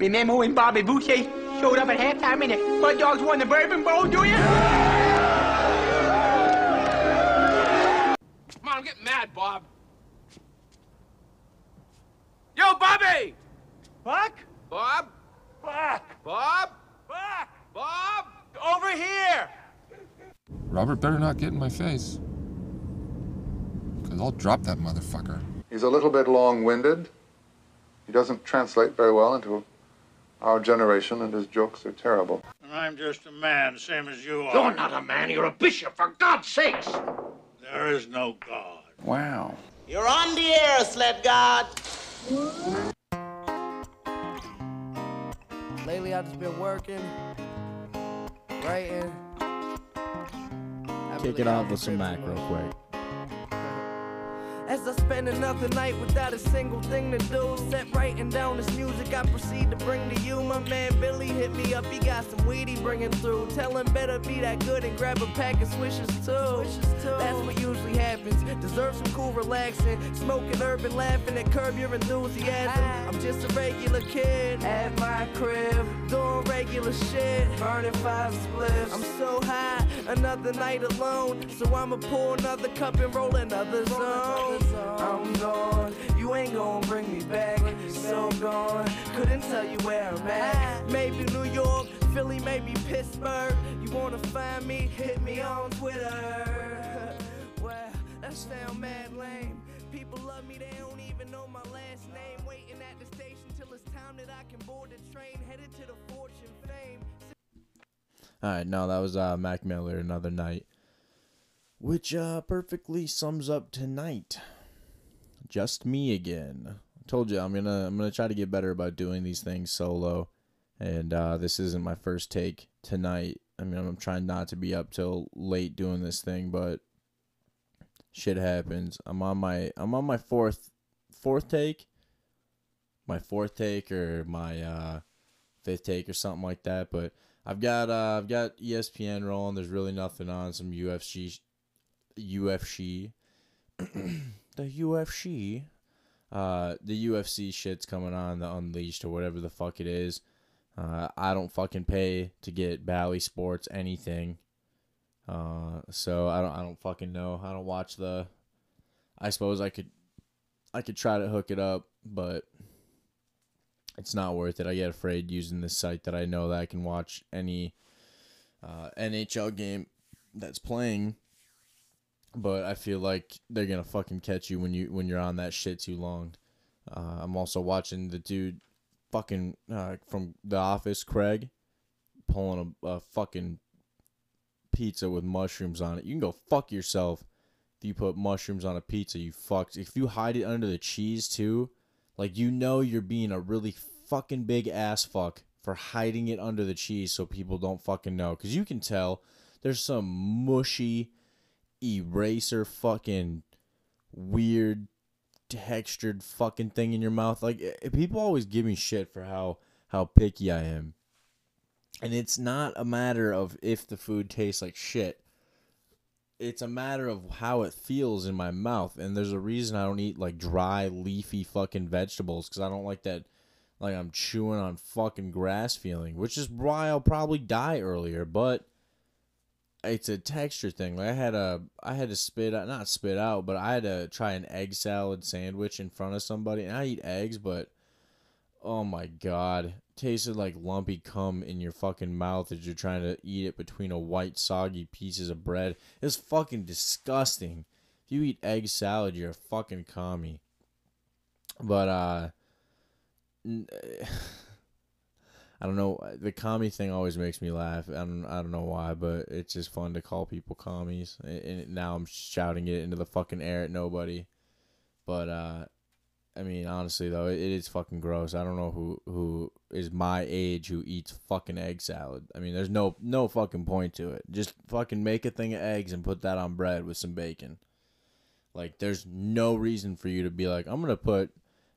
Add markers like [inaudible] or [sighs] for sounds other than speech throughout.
Remember when Bobby Boucher showed up at halftime and the Mud Dogs won the Bourbon Bowl, do you? Come on, I'm getting mad, Bob. Yo, Bobby! Buck? Bob? Buck! Bob? Buck! Bob? Over here! Robert better not get in my face. Because I'll drop that motherfucker. He's a little bit long winded. He doesn't translate very well into our generation, and his jokes are terrible. And I'm just a man, same as you are. You're not a man, you're a bishop, for God's sakes! There is no God. Wow. You're on the air, sled god. Lately, I've just been working, writing. Kick it off with some Mac real quick. As I spend another night without a single thing to do, set writing down this music I proceed to bring to you. My man Billy hit me up, he got some weed he bringing through. Tell him better be that good and grab a pack of swishes too. That's what usually happens. Deserve some cool relaxing, smoking urban, laughing and curb your enthusiasm. I'm just a regular kid at my crib, doing regular shit, burning five spliffs. I'm so high, another night alone, so I'ma pour another cup and roll another zone. I'm gone, you ain't gonna bring me back. So gone, couldn't tell you where I'm at. Maybe New York, Philly, maybe Pittsburgh. You wanna find me? Hit me on Twitter. [laughs] well, that sound mad lame. People love me, they don't even know my last name. Waiting at the station till it's time that I can board the train, headed to the fortune fame. All right, no, that was uh, Mac Miller, Another Night, which uh, perfectly sums up tonight. Just me again. I told you I'm gonna I'm gonna try to get better about doing these things solo, and uh, this isn't my first take tonight. I mean, I'm trying not to be up till late doing this thing, but shit happens. I'm on my I'm on my fourth fourth take, my fourth take or my uh, fifth take or something like that. But I've got uh, I've got ESPN rolling. There's really nothing on some UFC, UFC, [clears throat] the UFC. Uh, the UFC shit's coming on the Unleashed or whatever the fuck it is. Uh, I don't fucking pay to get Bally Sports anything. Uh, so I don't I don't fucking know. I don't watch the. I suppose I could, I could try to hook it up, but it's not worth it. I get afraid using this site that I know that I can watch any uh, NHL game that's playing, but I feel like they're gonna fucking catch you when you when you're on that shit too long. Uh, I'm also watching the dude, fucking uh, from The Office, Craig, pulling a, a fucking pizza with mushrooms on it. You can go fuck yourself if you put mushrooms on a pizza. You fucked. If you hide it under the cheese too, like you know you're being a really fucking big ass fuck for hiding it under the cheese so people don't fucking know. Cause you can tell there's some mushy eraser fucking weird textured fucking thing in your mouth. Like eh, people always give me shit for how how picky I am. And it's not a matter of if the food tastes like shit. It's a matter of how it feels in my mouth. And there's a reason I don't eat like dry, leafy fucking vegetables because I don't like that, like I'm chewing on fucking grass feeling, which is why I'll probably die earlier. But it's a texture thing. Like I had a, I had to spit out, not spit out, but I had to try an egg salad sandwich in front of somebody. And I eat eggs, but oh my god, tasted like lumpy cum in your fucking mouth as you're trying to eat it between a white soggy pieces of bread. It's fucking disgusting. If you eat egg salad, you're a fucking commie. But uh I don't know. The commie thing always makes me laugh. I don't. I don't know why, but it's just fun to call people commies. And now I'm shouting it into the fucking air at nobody. But uh, I mean, honestly though, it, it is fucking gross. I don't know who who is my age who eats fucking egg salad. I mean, there's no no fucking point to it. Just fucking make a thing of eggs and put that on bread with some bacon. Like, there's no reason for you to be like, I'm gonna put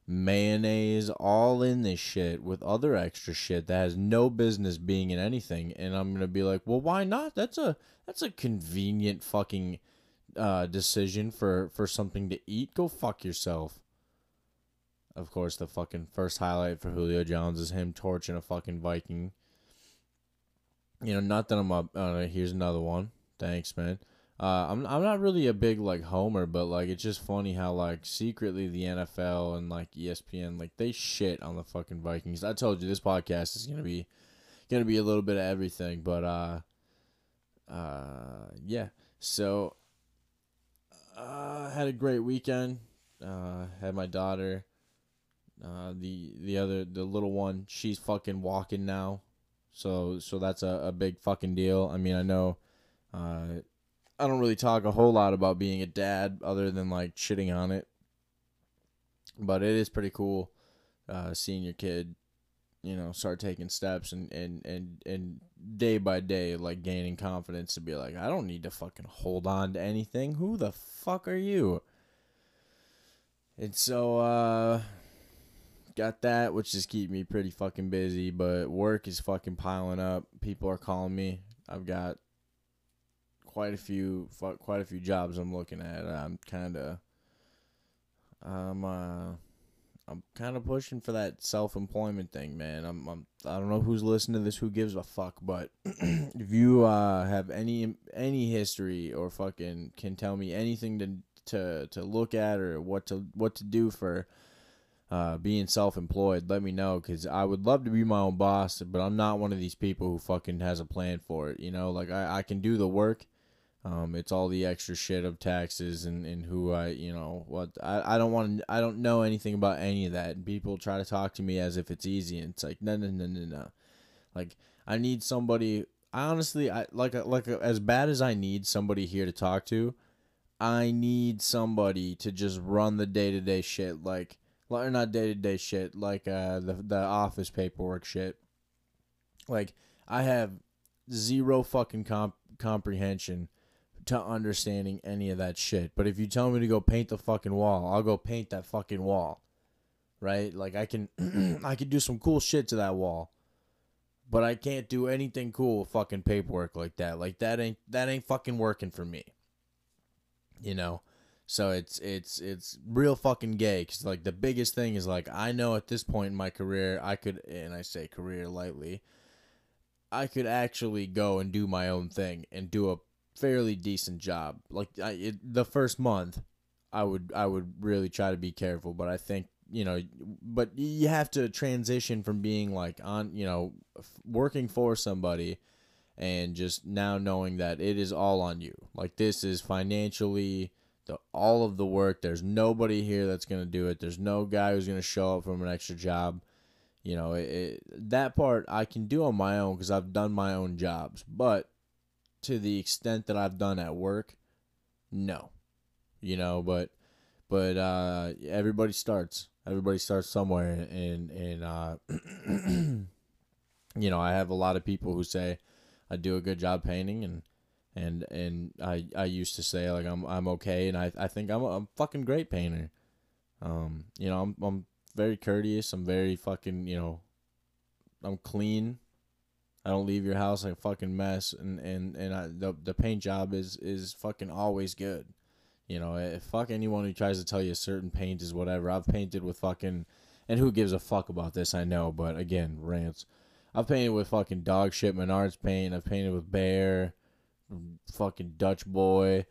mayonnaise all in this shit with other extra shit that has no business being in anything and I'm to be like, "Well, why not? That's a that's a convenient fucking uh decision for for something to eat. Go fuck yourself." of course, the fucking first highlight for Julio Jones is him torching a fucking Viking. You know, not that I'm up. Uh, here's another one. Thanks, man. Uh, I'm I'm not really a big like homer, but like it's just funny how like secretly the NFL and like ESPN like they shit on the fucking Vikings. I told you this podcast is gonna be gonna be a little bit of everything, but uh, uh, yeah. So, uh, had a great weekend. Uh, had my daughter. Uh, the the other the little one, she's fucking walking now, so so that's a, a big fucking deal. I mean, I know, uh, I don't really talk a whole lot about being a dad other than like shitting on it, but it is pretty cool, uh, seeing your kid, you know, start taking steps and and and and day by day like gaining confidence to be like, I don't need to fucking hold on to anything. Who the fuck are you? And so, uh, got that, which just keep me pretty fucking busy. But work is fucking piling up. People are calling me. I've got quite a few, quite a few jobs I'm looking at. I'm kind of, I'm, uh, I'm kind of pushing for that self-employment thing, man. I'm, I'm, I don't know who's listening to this, who gives a fuck, but [clears throat] if you uh have any any history or fucking can tell me anything to to to look at or what to what to do for uh, being self-employed, let me know because I would love to be my own boss, but I'm not one of these people who fucking has a plan for it. You know, like I, I can do the work. Um, it's all the extra shit of taxes and, and who I, you know, what I, I don't want I don't know anything about any of that. And people try to talk to me as if it's easy. And it's like, no, no, no, no, no. Like I need somebody, I honestly, I like, like as bad as I need somebody here to talk to, I need somebody to just run the day to day shit, like, or not day to day shit, like uh, the the office paperwork shit. Like, I have zero fucking comp- comprehension to understanding any of that shit. But if you tell me to go paint the fucking wall, I'll go paint that fucking wall. Right? Like I can [clears throat] I can do some cool shit to that wall. But I can't do anything cool with fucking paperwork like that. Like that ain't that ain't fucking working for me you know so it's it's it's real fucking gay because like the biggest thing is like i know at this point in my career i could and i say career lightly i could actually go and do my own thing and do a fairly decent job like I, it, the first month i would i would really try to be careful but i think you know but you have to transition from being like on you know working for somebody and just now knowing that it is all on you. Like this is financially the all of the work. There's nobody here that's gonna do it. There's no guy who's gonna show up from an extra job. You know, it, it, that part I can do on my own because I've done my own jobs. But to the extent that I've done at work, no. You know, but but uh, everybody starts. Everybody starts somewhere, and and uh, [clears throat] you know, I have a lot of people who say I do a good job painting and and and I I used to say like I'm I'm okay and I I think I'm a, I'm a fucking great painter. Um, you know, I'm I'm very courteous, I'm very fucking, you know, I'm clean. I don't leave your house like a fucking mess and and and I, the the paint job is is fucking always good. You know, if fuck anyone who tries to tell you a certain paint is whatever. I've painted with fucking and who gives a fuck about this, I know, but again, rants. I've painted with fucking dog shit Menards paint. I've painted with Behr, fucking Dutch Boy,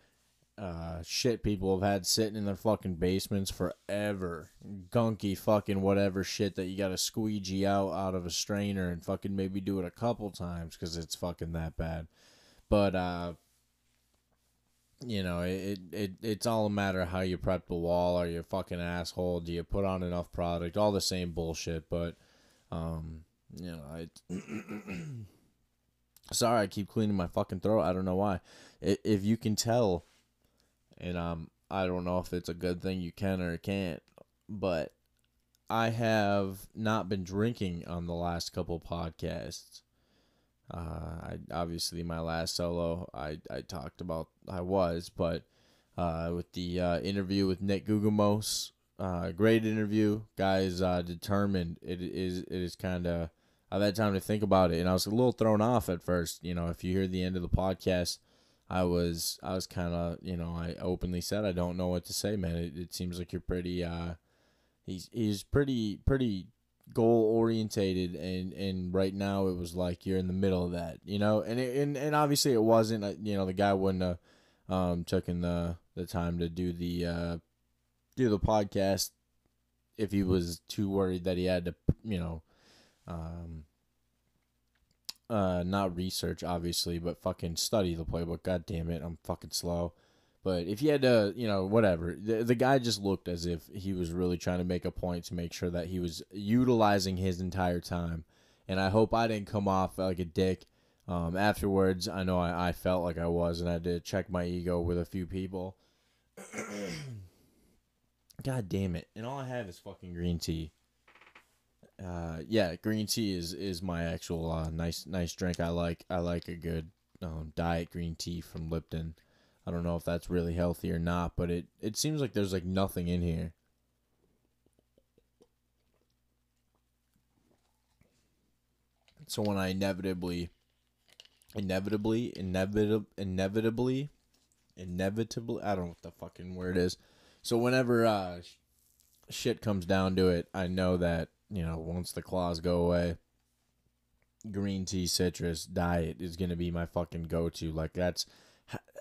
uh, shit people have had sitting in their fucking basements forever. Gunky fucking whatever shit that you gotta squeegee out out of a strainer and fucking maybe do it a couple times because it's fucking that bad. But, uh, you know, it, it it's all a matter of how you prep the wall. Are you fucking asshole? Do you put on enough product? All the same bullshit, but, um, you know, I. [clears throat] Sorry, I keep cleaning my fucking throat. I don't know why. If you can tell, and um, I don't know if it's a good thing you can or can't, but I have not been drinking on the last couple podcasts. Uh, I obviously my last solo, I I talked about I was, but uh, with the uh, interview with Nick Guggemos, uh, great interview. Guys, uh, determined. It is it is kind of I've had time to think about it, and I was a little thrown off at first. You know, if you hear the end of the podcast, I was I was kind of you know I openly said I don't know what to say, man. It, it seems like you're pretty uh he's he's pretty pretty goal orientated and and right now it was like you're in the middle of that you know and it, and and obviously it wasn't uh, you know the guy wouldn't have um taken the the time to do the uh do the podcast if he was too worried that he had to you know um uh not research obviously but fucking study the playbook god damn it i'm fucking slow but if you had to, you know, whatever, the, the guy just looked as if he was really trying to make a point to make sure that he was utilizing his entire time. And I hope I didn't come off like a dick. Um, afterwards, I know I, I felt like I was, and I had to check my ego with a few people. [coughs] God damn it! And all I have is fucking green tea. Uh, yeah, green tea is is my actual uh, nice nice drink. I like I like a good um, diet green tea from Lipton. I don't know if that's really healthy or not, but it, it seems like there's like nothing in here. So when I inevitably, inevitably, inevitably, inevitably, inevitably, I don't know what the fucking word is. So whenever uh, shit comes down to it, I know that you know once the claws go away, green tea citrus diet is gonna be my fucking go to. Like that's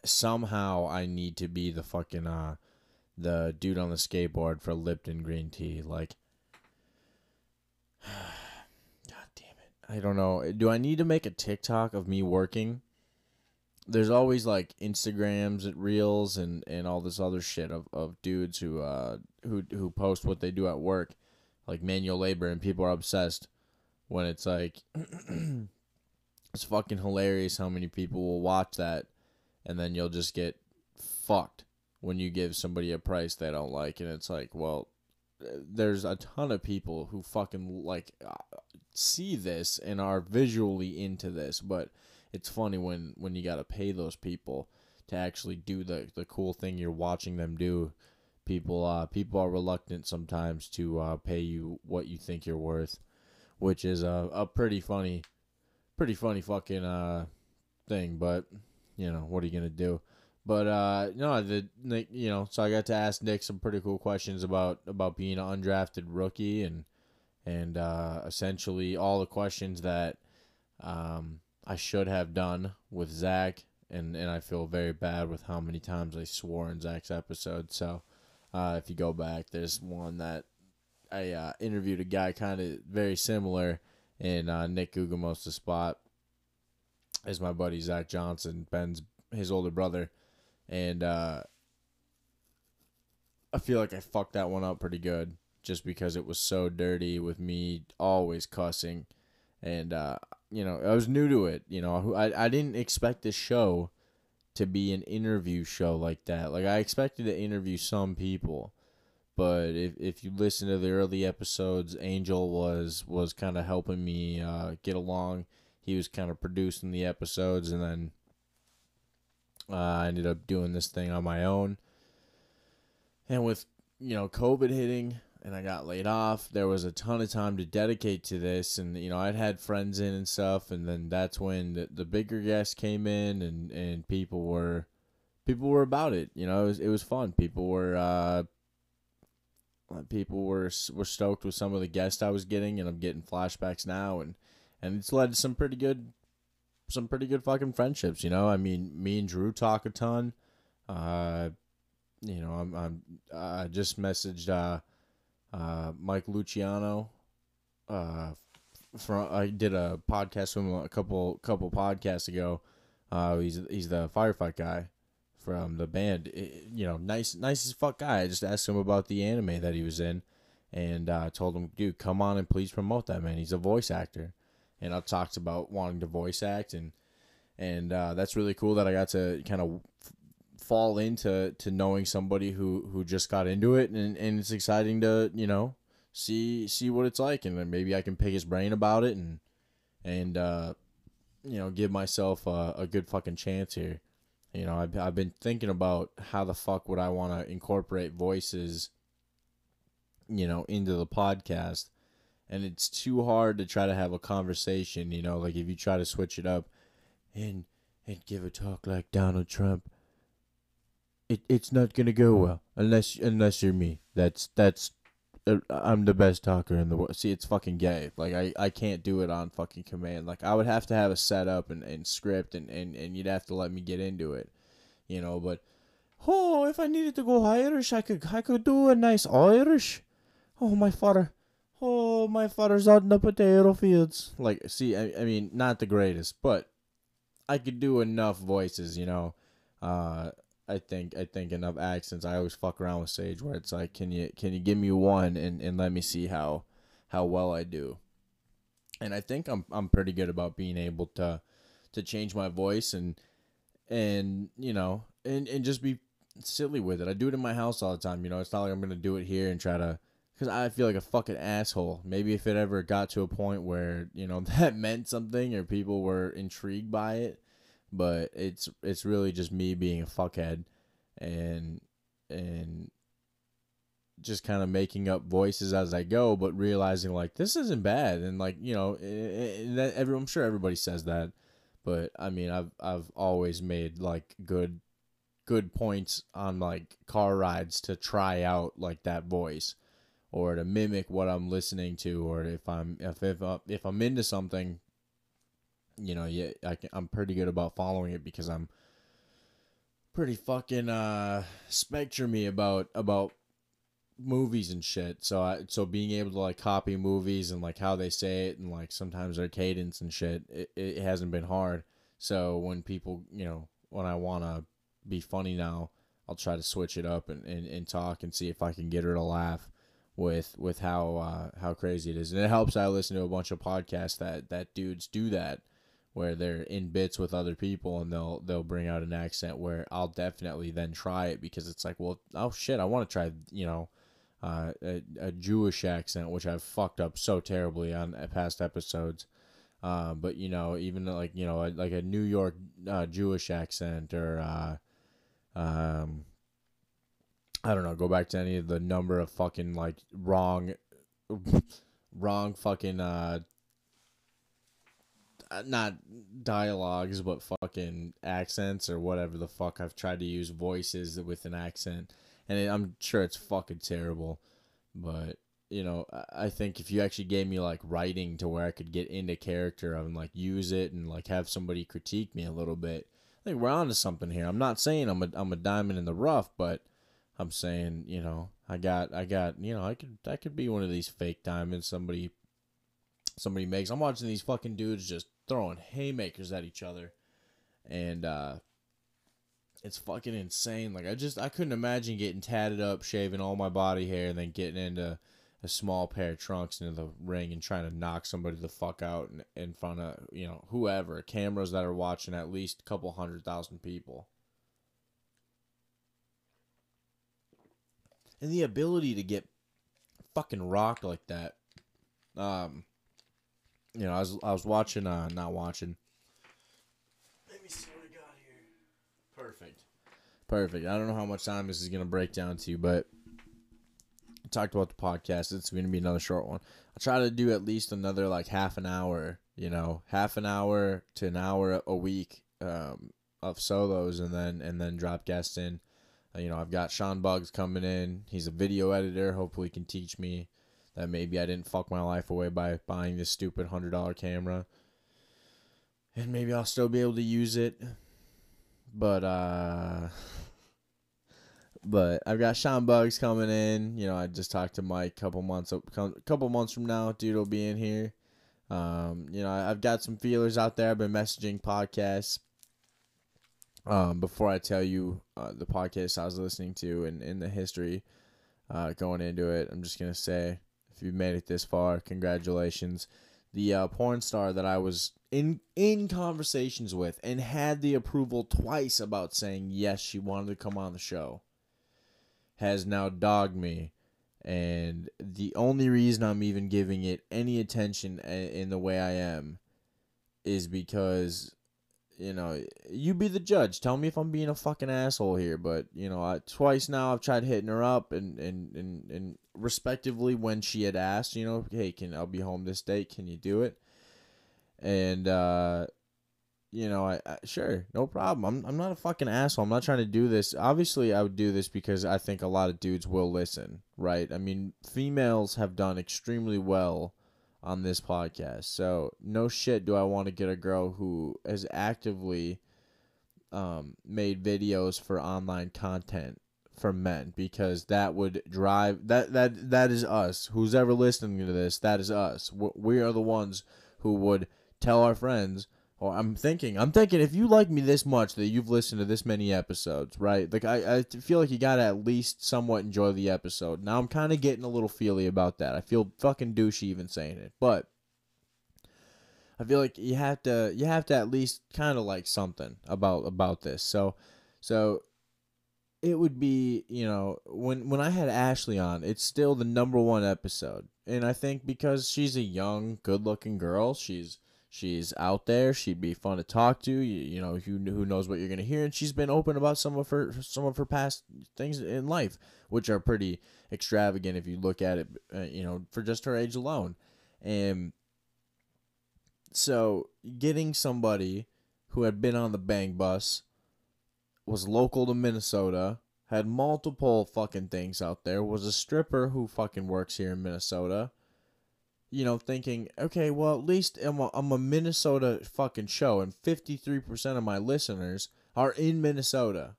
somehow I need to be the fucking uh the dude on the skateboard for Lipton green tea. Like [sighs] God damn it. I don't know. Do I need to make a TikTok of me working? There's always like Instagrams, and reels, and and all this other shit of, of dudes who uh who who post what they do at work, like manual labor, and people are obsessed when it's like [clears throat] it's fucking hilarious how many people will watch that and then you'll just get fucked when you give somebody a price they don't like and it's like well there's a ton of people who fucking like uh, see this and are visually into this but it's funny when when you got to pay those people to actually do the the cool thing you're watching them do people uh people are reluctant sometimes to uh pay you what you think you're worth which is a, a pretty funny pretty funny fucking uh thing but you know, what are you gonna do? But uh, no, the Nick, you know, so I got to ask Nick some pretty cool questions about about being an undrafted rookie and and uh, essentially all the questions that um, I should have done with Zach, and and I feel very bad with how many times I swore in Zach's episode. So uh, if you go back, there's one that I uh, interviewed a guy kind of very similar, and uh, Nick Guggemos the spot is my buddy Zach Johnson, Ben's his older brother, and uh, I feel like I fucked that one up pretty good just because it was so dirty with me always cussing, and uh, you know I was new to it. You know I I didn't expect this show to be an interview show like that. Like I expected to interview some people. But if, if you listen to the early episodes, Angel was was kind of helping me uh, get along he was kind of producing the episodes, and then uh, I ended up doing this thing on my own. And with you know COVID hitting, and I got laid off, there was a ton of time to dedicate to this, and you know I'd had friends in and stuff, and then that's when the, the bigger guests came in, and and people were people were about it. You know, it was it was fun. People were. Uh, people were were stoked with some of the guests I was getting, and I'm getting flashbacks now, and and it's led to some pretty good some pretty good fucking friendships, you know. I mean, me and Drew talk a ton. Uh, you know, I'm I'm I just messaged uh, uh, Mike Luciano. Uh, from I did a podcast with him a couple couple podcasts ago. Uh, he's he's the firefight guy from the band. It, you know, nice nice as fuck guy. I just asked him about the anime that he was in, and uh, told him, dude, come on and please promote that man. He's a voice actor and I've talked about wanting to voice act and and uh, that's really cool that I got to kind of fall into to knowing somebody who who just got into it and, and it's exciting to you know see see what it's like. And then maybe I can pick his brain about it and and uh, you know give myself a, a good fucking chance here. You know I've, I've been thinking about how the fuck would I want to incorporate voices you know into the podcast. And it's too hard to try to have a conversation, you know, like if you try to switch it up and and give a talk like Donald Trump, it it's not gonna go well unless unless you're me. That's that's uh, I'm the best talker in the world. See, it's fucking gay. Like I, I can't do it on fucking command. Like I would have to have a setup and, and script and, and, and you'd have to let me get into it. You know, but oh, if I needed to go Irish, I could I could do a nice Irish. Oh, my father. Oh, my father's out in the potato fields. Like, see, I, I mean, not the greatest, but I could do enough voices, you know. Uh, I think I think enough accents. I always fuck around with Sage where it's like, can you can you give me one and, and let me see how how well I do. And I think I'm I'm pretty good about being able to to change my voice and and you know and and just be silly with it. I do it in my house all the time. You know, it's not like I'm gonna do it here and try to because I feel like a fucking asshole. Maybe if it ever got to a point where you know [laughs] that meant something or people were intrigued by it, but it's it's really just me being a fuckhead and and just kind of making up voices as I go, but realizing like this isn't bad. And like you know that every I'm sure everybody says that, but I mean I've I've always made like good good points on like car rides to try out like that voice or to mimic what I'm listening to or if I'm if if, uh, if I'm into something you know, yeah, I can, I'm pretty good about following it because I'm pretty fucking uh spectrumy about about movies and shit. So I so being able to like copy movies and like how they say it and like sometimes their cadence and shit, it, it hasn't been hard. So when people, you know, when I want to be funny now, I'll try to switch it up and, and, and talk and see if I can get her to laugh with with how uh, how crazy it is. And it helps I listen to a bunch of podcasts that that dudes do that where they're in bits with other people and they'll they'll bring out an accent where I'll definitely then try it because it's like, well, oh shit, I want to try, you know, uh, a, a Jewish accent, which I've fucked up so terribly on past episodes. Uh, but you know, even like you know, like a New York uh, Jewish accent or uh, um, I don't know, go back to any of the number of fucking like wrong, [laughs] wrong fucking uh, uh, Uh, not dialogues, but fucking accents or whatever the fuck. I've tried to use voices with an accent, and I'm sure it's fucking terrible. But you know, I think if you actually gave me like writing to where I could get into character and like use it and like have somebody critique me a little bit, I think we're onto something here. I'm not saying I'm a I'm a diamond in the rough, but I'm saying you know I got I got you know I could I could be one of these fake diamonds somebody somebody makes. I'm watching these fucking dudes just throwing haymakers at each other, and uh, it's fucking insane. Like I just I couldn't imagine getting tatted up, shaving all my body hair, and then getting into a small pair of trunks into the ring and trying to knock somebody the fuck out in, in front of you know whoever cameras that are watching at least a couple hundred thousand people. And the ability to get fucking rocked like that. Um, you know, I was I was watching, uh, not watching. Let me see what I got here. Perfect, perfect. I don't know how much time this is gonna break down to, but I talked about the podcast. It's gonna be another short one. I'll try to do at least another like half an hour. You know, half an hour to an hour a week um, of solos, and then and then drop guests in. Uh, you know, I've got Sean Bugs coming in. He's a video editor. Hopefully, he can teach me that maybe I didn't fuck my life away by buying this stupid hundred dollar camera. And maybe I'll still be able to use it. But uh but I've got Sean Bugs coming in. You know, I just talked to Mike a couple months a couple months from now, dude will be in here. Um, you know, I've got some feelers out there. I've been messaging podcasts. Um, before I tell you uh, the podcast I was listening to and in the history uh, going into it, I'm just gonna say you've made it this far, congratulations. The uh, porn star that I was in in conversations with and had the approval twice about saying yes, she wanted to come on the show, has now dogged me. And the only reason I'm even giving it any attention in the way I am is because you know, you be the judge. Tell me if I'm being a fucking asshole here, but you know, I, twice now I've tried hitting her up and and and and respectively when she had asked, you know, hey, can I'll be home this date? Can you do it? And uh, you know, I, I sure, no problem. I'm I'm not a fucking asshole. I'm not trying to do this. Obviously, I would do this because I think a lot of dudes will listen, right? I mean, females have done extremely well on this podcast. So, no shit do I want to get a girl who has actively um made videos for online content for men because that would drive that that that is us. Who's ever listening to this, that is us. We are the ones who would tell our friends or I'm thinking, I'm thinking if you like me this much that you've listened to this many episodes, right? Like I, I feel like you gotta at least somewhat enjoy the episode. Now I'm kind of getting a little feely about that. I feel fucking douchey even saying it, but I feel like you have to, you have to at least kind of like something about about this. So, so it would be, you know, when when I had Ashley on, it's still the number one episode, and I think because she's a young, good-looking girl, she's she's out there. She'd be fun to talk to. You, you know, who who knows what you're gonna hear, and she's been open about some of her some of her past things in life, which are pretty extravagant if you look at it, uh, you know, for just her age alone, and so getting somebody who had been on the bang bus was local to Minnesota, had multiple fucking things out there, was a stripper who fucking works here in Minnesota. You know, thinking, okay, well, at least I'm a, I'm a Minnesota fucking show, and 53% of my listeners are in Minnesota.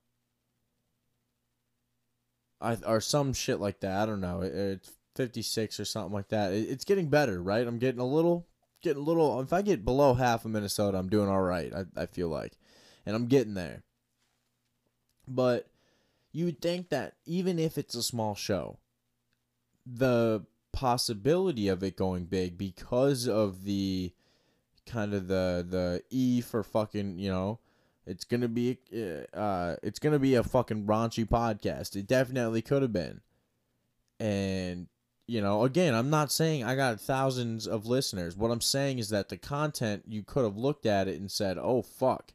I, or some shit like that. I don't know. It, it's 56 or something like that. It, it's getting better, right? I'm getting a little, getting a little. If I get below half of Minnesota, I'm doing all right. I, I feel like, and I'm getting there. But you would think that even if it's a small show, the possibility of it going big because of the kind of the the E for fucking you know it's gonna be uh it's gonna be a fucking raunchy podcast. It definitely could have been, and you know again I'm not saying I got thousands of listeners. What I'm saying is that the content you could have looked at it and said, oh fuck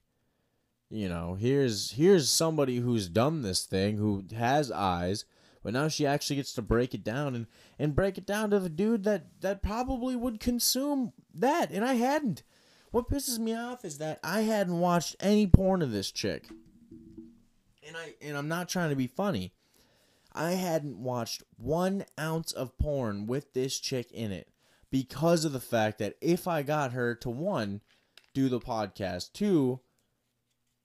you know here's here's somebody who's done this thing who has eyes but now she actually gets to break it down and and break it down to the dude that that probably would consume that and i hadn't. What pisses me off is that i hadn't watched any porn of this chick. And i and i'm not trying to be funny. I hadn't watched one ounce of porn with this chick in it because of the fact that if i got her to one do the podcast two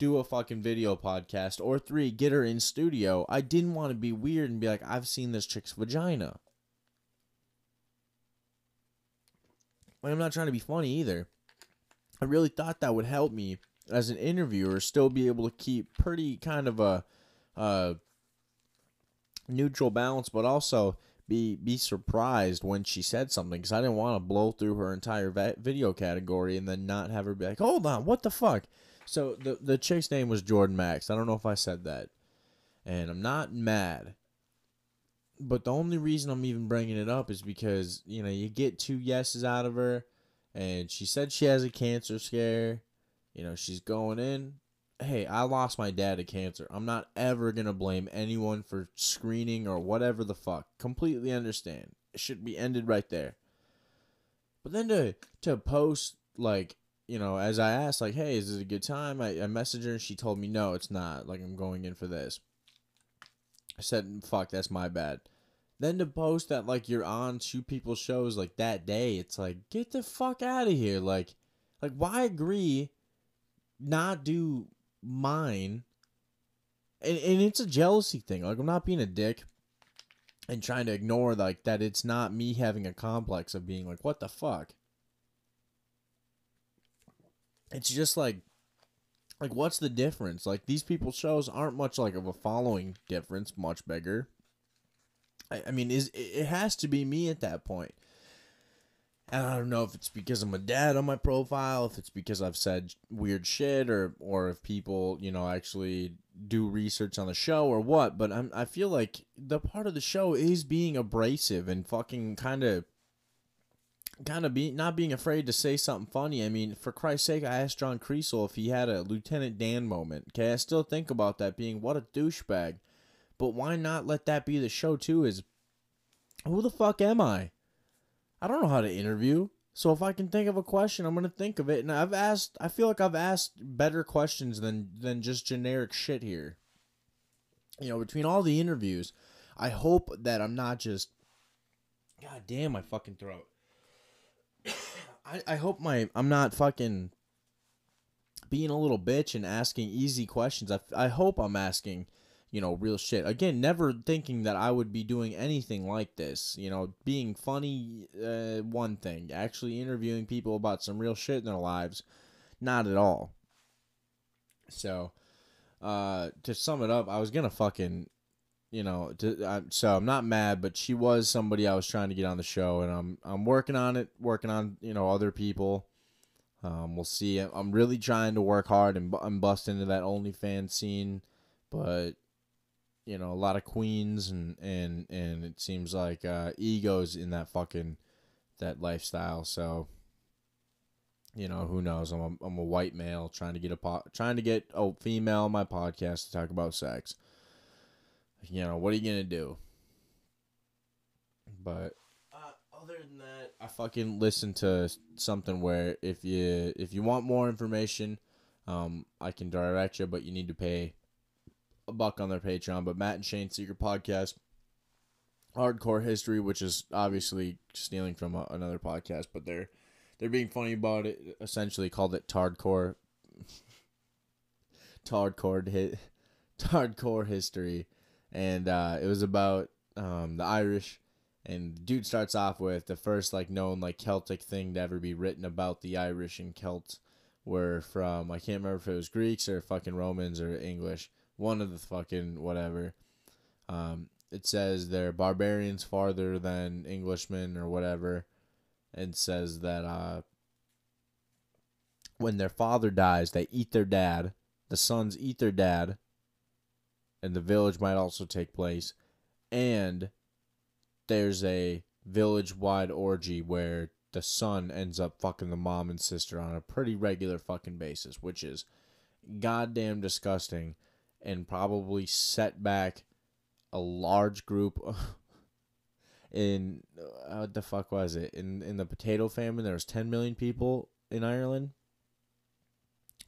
do a fucking video podcast or three get her in studio. I didn't want to be weird and be like i've seen this chick's vagina. I'm not trying to be funny either. I really thought that would help me as an interviewer still be able to keep pretty kind of a uh neutral balance but also be be surprised when she said something because i didn't want to blow through her entire video category and then not have her be like hold on what the fuck so the the chick's name was Jordan Max. I don't know if I said that, and I'm not mad. But the only reason I'm even bringing it up is because you know you get two yeses out of her, and she said she has a cancer scare. You know she's going in. Hey, I lost my dad to cancer. I'm not ever gonna blame anyone for screening or whatever the fuck. Completely understand. It should be ended right there. But then to to post like you know, as I asked, like, hey, is this a good time? I, I messaged her and she told me, no, it's not. Like, I'm going in for this. I said, fuck, that's my bad. Then to post that, like, you're on two people's shows, like, that day, it's like, get the fuck out of here. Like, like, why agree not do mine? And, and it's a jealousy thing. Like, I'm not being a dick and trying to ignore, like, that it's not me having a complex of being like, what the fuck? It's just like like what's the difference like these people's shows aren't much like of a following difference much bigger i, I mean is it has to be me at that point. and i don't know if it's because i'm a dad on my profile if it's because i've said weird shit or or if people you know actually do research on the show or what but I'm, i feel like the part of the show is being abrasive and fucking kind of kind of be not being afraid to say something funny. I mean, for Christ's sake, I asked John Creasel if he had a Lieutenant Dan moment. Okay, I still think about that being what a douchebag. But why not let that be the show too? Is who the fuck am I? I don't know how to interview. So if I can think of a question, I'm gonna think of it. And I've asked. I feel like I've asked better questions than than just generic shit here. You know, between all the interviews, I hope that I'm not just. God damn my fucking throat. I I hope my I'm not fucking being a little bitch and asking easy questions. I I hope I'm asking you know, real shit. Again, never thinking that I would be doing anything like this. You know, being funny, uh, one thing. Actually interviewing people about some real shit in their lives, not at all. So, uh, to sum it up, I was gonna fucking, you know, to, I, so I'm not mad, but she was somebody I was trying to get on the show, and I'm I'm working on it, working on you know other people. Um, we'll see. I'm really trying to work hard and, and bust into that OnlyFans scene, but you know a lot of queens and and and it seems like uh egos in that fucking that lifestyle so you know who knows i'm a, I'm a white male trying to get a po- trying to get a female on my podcast to talk about sex you know what are you gonna do but uh, other than that i fucking listen to something where if you if you want more information um i can direct you but you need to pay a buck on their Patreon, but Matt and Shane Secret Podcast, Hardcore History, which is obviously stealing from a, another podcast, but they're they're being funny about it. Essentially, called it Tardcore, [laughs] Tardcore hit, [laughs] Tardcore History, and uh, it was about um, the Irish. And dude starts off with the first like known like Celtic thing to ever be written about the Irish and Celts were from I can't remember if it was Greeks or fucking Romans or English one of the fucking whatever. Um, it says they're barbarians farther than Englishmen or whatever, and says that uh, when their father dies, they eat their dad. The sons eat their dad, and the village might also take place. And there's a village wide orgy where the son ends up fucking the mom and sister on a pretty regular fucking basis, which is goddamn disgusting and probably set back a large group [laughs] in uh, what the fuck was it in in the potato famine there was 10 million people in Ireland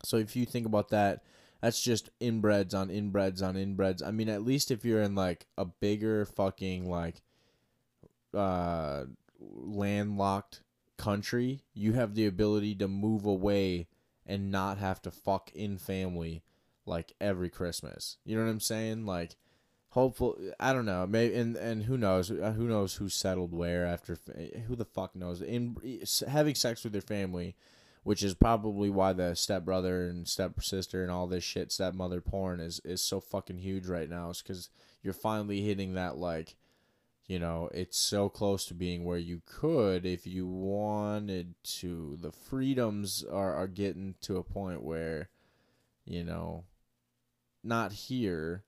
so if you think about that that's just inbreds on inbreds on inbreds I mean at least if you're in like a bigger fucking like uh landlocked country you have the ability to move away and not have to fuck in family like every Christmas. You know what I'm saying? Like hopeful I don't know. Maybe and and who knows? uh, Who knows who settled where after who the fuck knows? In having sex with your family, which is probably why the stepbrother and stepsister and all this shit stepmother porn is is so fucking huge right now. Is cuz you're finally hitting that like you know, it's so close to being where you could if you wanted to. The freedoms are, are getting to a point where, you know, not here,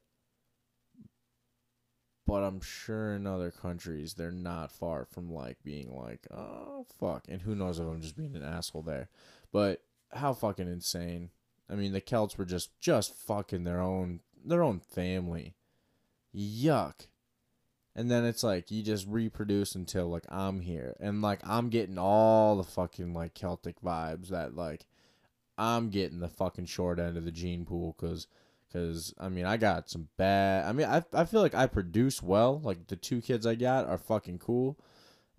but I'm sure in other countries they're not far from like being like, oh fuck, and who knows if I'm just being an asshole there, but how fucking insane. I mean, the Celts were just just fucking their own their own family. Yuck. And then it's like you just reproduce until like I'm here and like I'm getting all the fucking like Celtic vibes that like I'm getting the fucking short end of the gene pool cuz Cause I mean, I got some bad. I mean, I I feel like I produce well. Like the two kids I got are fucking cool,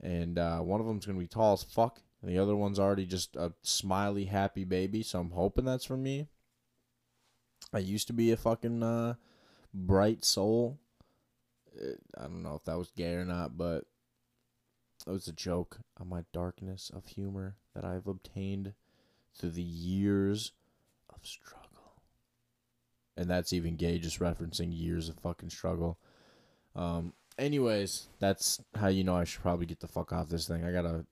and uh, one of them's gonna be tall as fuck, and the other one's already just a smiley, happy baby. So I'm hoping that's for me. I used to be a fucking uh, bright soul. I don't know if that was gay or not, but it was a joke on my darkness of humor that I've obtained through the years of struggle and that's even gay, just referencing years of fucking struggle. Um, anyways, that's how you know I should probably get the fuck off this thing. I got a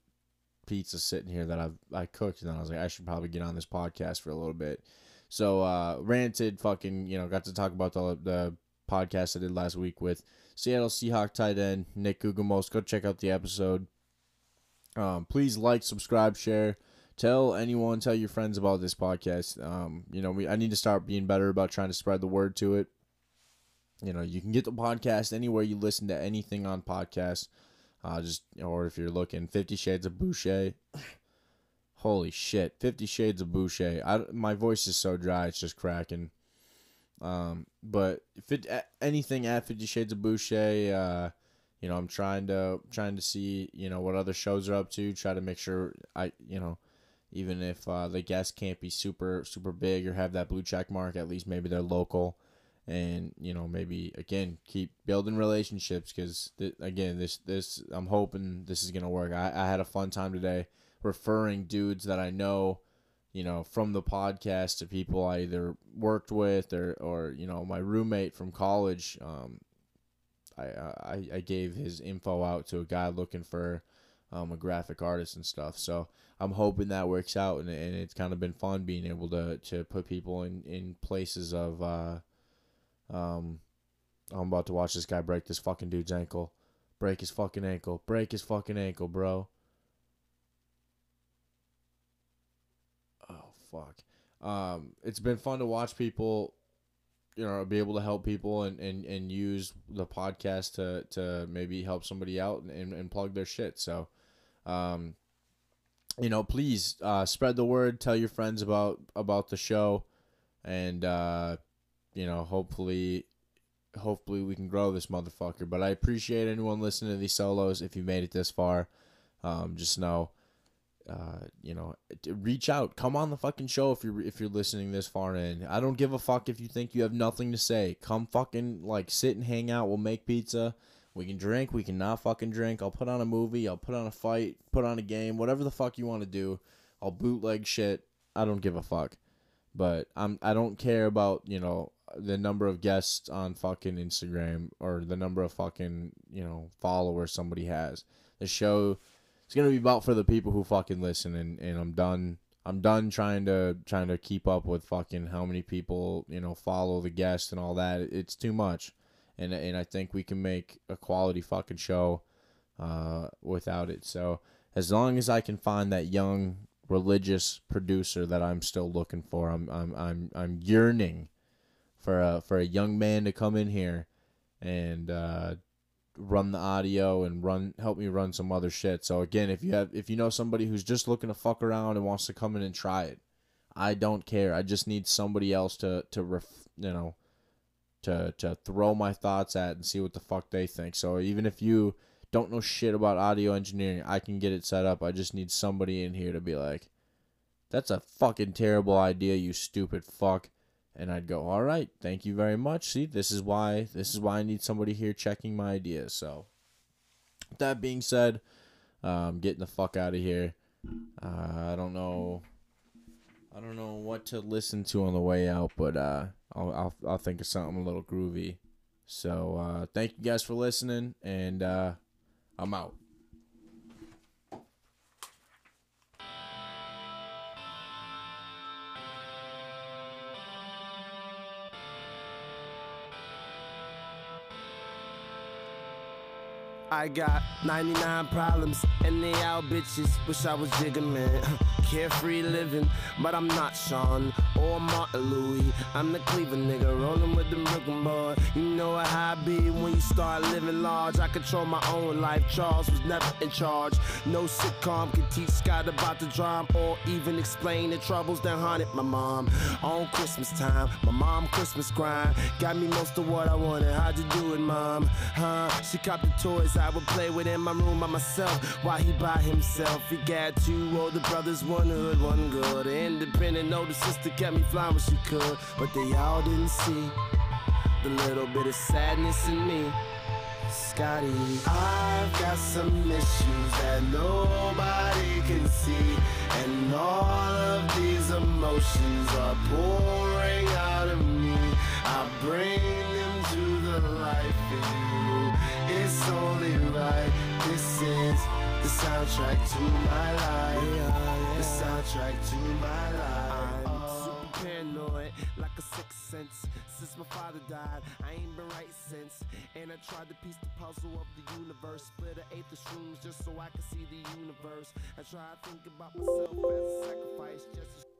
pizza sitting here that I've I cooked, and I was like, I should probably get on this podcast for a little bit. So uh, ranted, fucking, you know, got to talk about the the podcast I did last week with Seattle Seahawk tight end Nick Guggemos. Go check out the episode. Um, please like, subscribe, share tell anyone, tell your friends about this podcast. Um, you know, we I need to start being better about trying to spread the word to it. You know, you can get the podcast anywhere you listen to anything on podcast. Uh, just or if you're looking Fifty Shades of Boucher. [laughs] Holy shit, Fifty Shades of Boucher. I my voice is so dry, it's just cracking. Um, but if it, anything at Fifty Shades of Boucher, uh, you know, I'm trying to trying to see, you know, what other shows are up to. Try to make sure I, you know, even if uh, the guests can't be super super big or have that blue check mark, at least maybe they're local, and you know maybe again keep building relationships because th- again this this I'm hoping this is gonna work. I, I had a fun time today referring dudes that I know, you know, from the podcast to people I either worked with or or you know my roommate from college. Um, I I, I gave his info out to a guy looking for um, a graphic artist and stuff. So I'm hoping that works out, and, and it's kind of been fun being able to to put people in in places of. Uh, um, I'm about to watch this guy break this fucking dude's ankle, break his fucking ankle, break his fucking ankle, bro. Oh fuck. Um, it's been fun to watch people you know be able to help people and, and, and use the podcast to, to maybe help somebody out and, and, and plug their shit so um you know please uh, spread the word tell your friends about about the show and uh you know hopefully hopefully we can grow this motherfucker but i appreciate anyone listening to these solos if you made it this far um just know uh, you know, reach out. Come on the fucking show if you're if you're listening this far in. I don't give a fuck if you think you have nothing to say. Come fucking like sit and hang out. We'll make pizza. We can drink. We can not fucking drink. I'll put on a movie. I'll put on a fight. Put on a game. Whatever the fuck you want to do. I'll bootleg shit. I don't give a fuck. But I'm I don't care about you know the number of guests on fucking Instagram or the number of fucking you know followers somebody has. The show it's gonna be about for the people who fucking listen and, and I'm done I'm done trying to trying to keep up with fucking how many people, you know, follow the guest and all that. It's too much. And and I think we can make a quality fucking show uh without it. So as long as I can find that young religious producer that I'm still looking for, I'm I'm I'm I'm yearning for a for a young man to come in here and uh run the audio and run help me run some other shit. So again, if you have if you know somebody who's just looking to fuck around and wants to come in and try it, I don't care. I just need somebody else to to ref, you know to to throw my thoughts at and see what the fuck they think. So even if you don't know shit about audio engineering, I can get it set up. I just need somebody in here to be like, "That's a fucking terrible idea, you stupid fuck." and I'd go, "All right, thank you very much. See, this is why this is why I need somebody here checking my ideas." So, that being said, um, getting the fuck out of here. Uh, I don't know. I don't know what to listen to on the way out, but uh, I'll, I'll I'll think of something a little groovy. So uh, thank you guys for listening, and uh, I'm out. I got 99 problems and they all bitches. Wish I was Jigga man. [laughs] Carefree living, but I'm not Sean or Martin Louis. I'm the Cleveland nigga rolling with the Brooklyn boy. You know how I be when you start living large. I control my own life. Charles was never in charge. No sitcom can teach Scott about the drama or even explain the troubles that haunted my mom. On Christmas time, my mom Christmas grind got me most of what I wanted. How'd you do it, mom? Huh? She copped the toys I would play with in my room by myself while he by himself. He got two older brothers, one hood, one good. Independent older sister kept me flying when she could, but they all didn't see the little bit of sadness in me. Scotty, I've got some issues that nobody can see, and all of these emotions are pouring out of me. I bring Only right. This is the soundtrack to my life. The soundtrack to my life. I'm super paranoid, like a sixth sense. Since my father died, I ain't been right since. And I tried to piece the puzzle of the universe. Split an eighth of shrooms just so I could see the universe. I try to think about myself as a sacrifice just